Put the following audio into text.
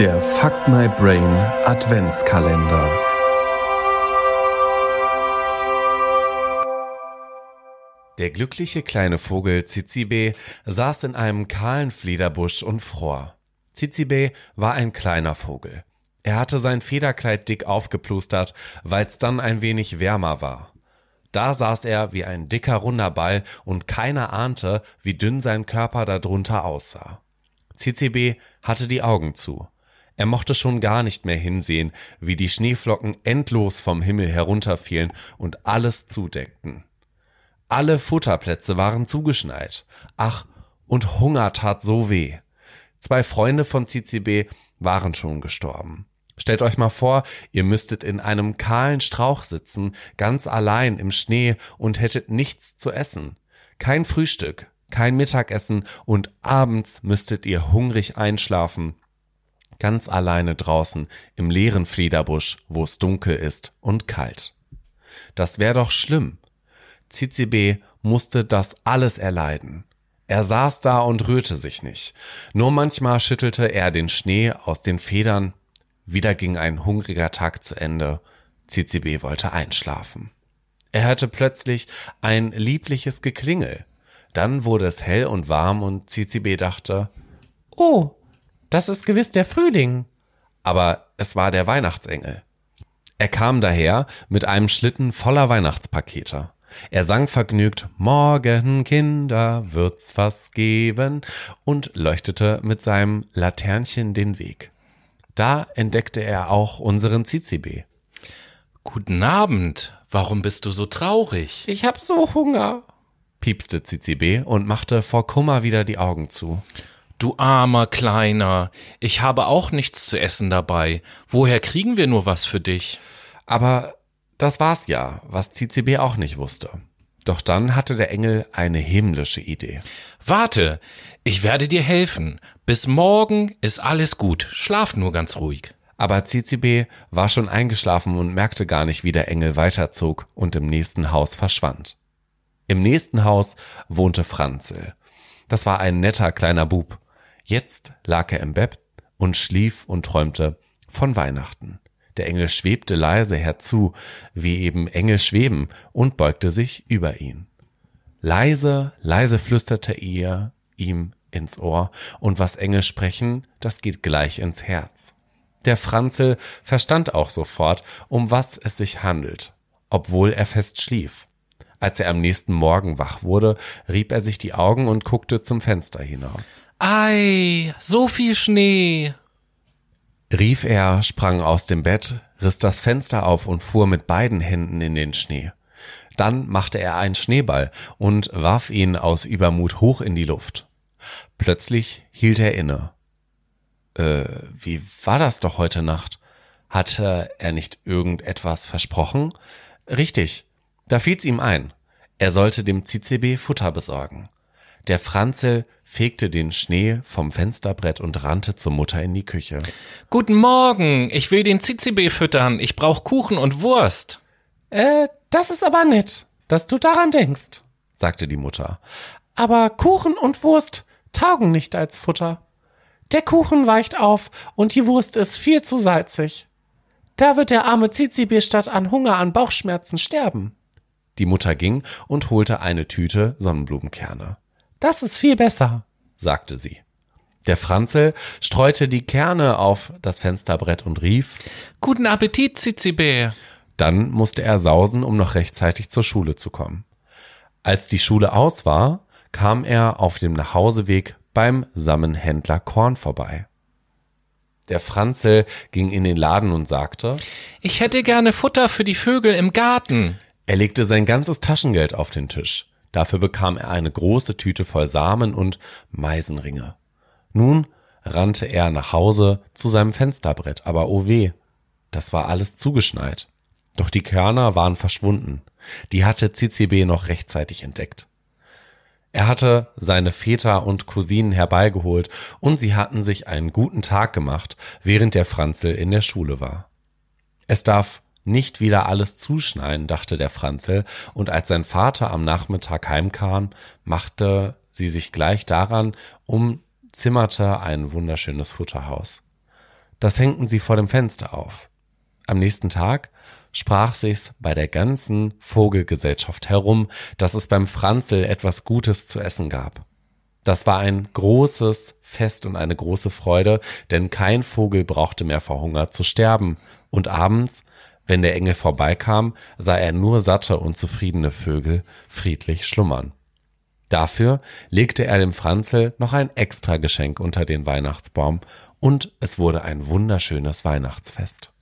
Der Fuck My Brain Adventskalender. Der glückliche kleine Vogel Zizibe saß in einem kahlen Fliederbusch und fror. Zizibe war ein kleiner Vogel. Er hatte sein Federkleid dick aufgeplustert, weil's dann ein wenig wärmer war. Da saß er wie ein dicker runder Ball und keiner ahnte, wie dünn sein Körper darunter aussah. CCB hatte die Augen zu. Er mochte schon gar nicht mehr hinsehen, wie die Schneeflocken endlos vom Himmel herunterfielen und alles zudeckten. Alle Futterplätze waren zugeschneit. Ach, und Hunger tat so weh. Zwei Freunde von CCB waren schon gestorben. Stellt euch mal vor, ihr müsstet in einem kahlen Strauch sitzen, ganz allein im Schnee und hättet nichts zu essen. Kein Frühstück, kein Mittagessen und abends müsstet ihr hungrig einschlafen. Ganz alleine draußen im leeren Fliederbusch, wo es dunkel ist und kalt. Das wär doch schlimm. Zizibe musste das alles erleiden. Er saß da und rührte sich nicht. Nur manchmal schüttelte er den Schnee aus den Federn wieder ging ein hungriger Tag zu Ende. CCB wollte einschlafen. Er hörte plötzlich ein liebliches Geklingel. Dann wurde es hell und warm und CCB dachte, oh, das ist gewiss der Frühling. Aber es war der Weihnachtsengel. Er kam daher mit einem Schlitten voller Weihnachtspakete. Er sang vergnügt Morgen, Kinder, wird's was geben und leuchtete mit seinem Laternchen den Weg. Da entdeckte er auch unseren Zizibe. Guten Abend. Warum bist du so traurig? Ich hab so Hunger, piepste Zizibe und machte vor Kummer wieder die Augen zu. Du armer Kleiner, ich habe auch nichts zu essen dabei. Woher kriegen wir nur was für dich? Aber das war's ja, was Zizibe auch nicht wusste. Doch dann hatte der Engel eine himmlische Idee. Warte, ich werde dir helfen. Bis morgen ist alles gut. Schlaf nur ganz ruhig. Aber Zizibe war schon eingeschlafen und merkte gar nicht, wie der Engel weiterzog und im nächsten Haus verschwand. Im nächsten Haus wohnte Franzl. Das war ein netter kleiner Bub. Jetzt lag er im Bett und schlief und träumte von Weihnachten. Der Engel schwebte leise herzu, wie eben Engel schweben, und beugte sich über ihn. Leise, leise flüsterte er ihm ins Ohr, und was Engel sprechen, das geht gleich ins Herz. Der Franzel verstand auch sofort, um was es sich handelt, obwohl er fest schlief. Als er am nächsten Morgen wach wurde, rieb er sich die Augen und guckte zum Fenster hinaus. Ei, so viel Schnee, rief er, sprang aus dem Bett, riss das Fenster auf und fuhr mit beiden Händen in den Schnee. Dann machte er einen Schneeball und warf ihn aus Übermut hoch in die Luft. Plötzlich hielt er inne. Äh, wie war das doch heute Nacht? Hatte er nicht irgendetwas versprochen? Richtig, da fiel's ihm ein. Er sollte dem CCB Futter besorgen. Der Franzel fegte den Schnee vom Fensterbrett und rannte zur Mutter in die Küche. Guten Morgen, ich will den CCB füttern. Ich brauch Kuchen und Wurst. Äh, das ist aber nett, dass du daran denkst, sagte die Mutter. Aber Kuchen und Wurst taugen nicht als Futter. Der Kuchen weicht auf und die Wurst ist viel zu salzig. Da wird der arme Zizibi statt an Hunger an Bauchschmerzen sterben. Die Mutter ging und holte eine Tüte Sonnenblumenkerne. Das ist viel besser, sagte sie. Der Franzel streute die Kerne auf das Fensterbrett und rief Guten Appetit, Zizibär. Dann musste er sausen, um noch rechtzeitig zur Schule zu kommen. Als die Schule aus war, kam er auf dem Nachhauseweg beim Sammenhändler Korn vorbei. Der Franzel ging in den Laden und sagte Ich hätte gerne Futter für die Vögel im Garten. Er legte sein ganzes Taschengeld auf den Tisch. Dafür bekam er eine große Tüte voll Samen und Meisenringe. Nun rannte er nach Hause zu seinem Fensterbrett, aber oh weh, das war alles zugeschneit. Doch die Körner waren verschwunden. Die hatte CCB noch rechtzeitig entdeckt. Er hatte seine Väter und Cousinen herbeigeholt und sie hatten sich einen guten Tag gemacht, während der Franzel in der Schule war. Es darf nicht wieder alles zuschneiden, dachte der Franzel, und als sein Vater am Nachmittag heimkam, machte sie sich gleich daran, umzimmerte ein wunderschönes Futterhaus. das hängten sie vor dem Fenster auf. Am nächsten Tag sprach sich's bei der ganzen Vogelgesellschaft herum, dass es beim Franzl etwas Gutes zu essen gab. Das war ein großes Fest und eine große Freude, denn kein Vogel brauchte mehr vor Hunger zu sterben, und abends, wenn der Engel vorbeikam, sah er nur satte und zufriedene Vögel friedlich schlummern. Dafür legte er dem Franzl noch ein extra Geschenk unter den Weihnachtsbaum, und es wurde ein wunderschönes Weihnachtsfest.